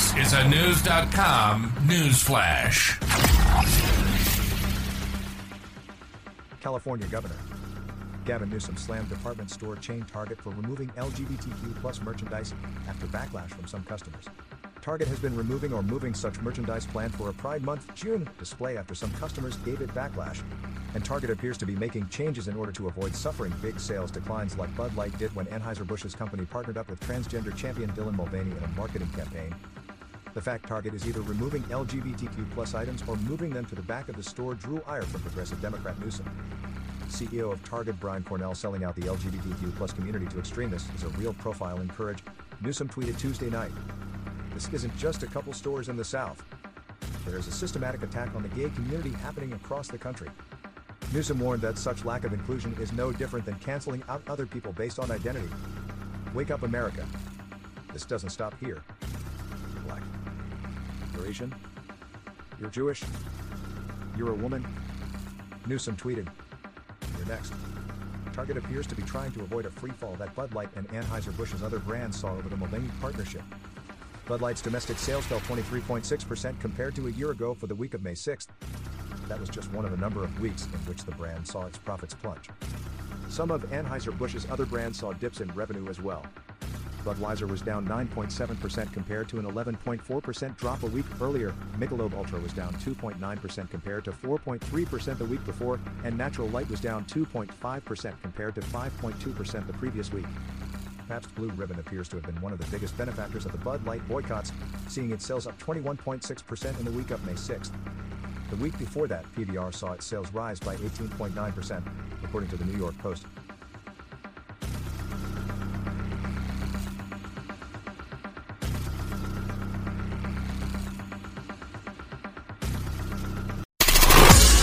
This is a News.com news flash. California Governor Gavin Newsom slammed department store chain Target for removing LGBTQ plus merchandise after backlash from some customers. Target has been removing or moving such merchandise planned for a Pride Month June display after some customers gave it backlash. And Target appears to be making changes in order to avoid suffering big sales declines like Bud Light did when Anheuser-Busch's company partnered up with transgender champion Dylan Mulvaney in a marketing campaign. The fact Target is either removing LGBTQ plus items or moving them to the back of the store drew ire from progressive Democrat Newsom. CEO of Target Brian Cornell selling out the LGBTQ plus community to extremists is a real profile in courage, Newsom tweeted Tuesday night. This isn't just a couple stores in the South. There is a systematic attack on the gay community happening across the country. Newsom warned that such lack of inclusion is no different than canceling out other people based on identity. Wake up, America. This doesn't stop here. Black. You're Asian. You're Jewish. You're a woman. Newsom tweeted. You're next. Target appears to be trying to avoid a free fall that Bud Light and Anheuser-Busch's other brands saw over the Mulvaney partnership. Bud Light's domestic sales fell 23.6% compared to a year ago for the week of May 6th. That was just one of a number of weeks in which the brand saw its profits plunge. Some of Anheuser-Busch's other brands saw dips in revenue as well. Budweiser was down 9.7% compared to an 11.4% drop a week earlier. Michelob Ultra was down 2.9% compared to 4.3% the week before, and Natural Light was down 2.5% compared to 5.2% the previous week. Pabst Blue Ribbon appears to have been one of the biggest benefactors of the Bud Light boycotts, seeing its sales up 21.6% in the week of May 6th. The week before that, PBR saw its sales rise by 18.9%, according to the New York Post.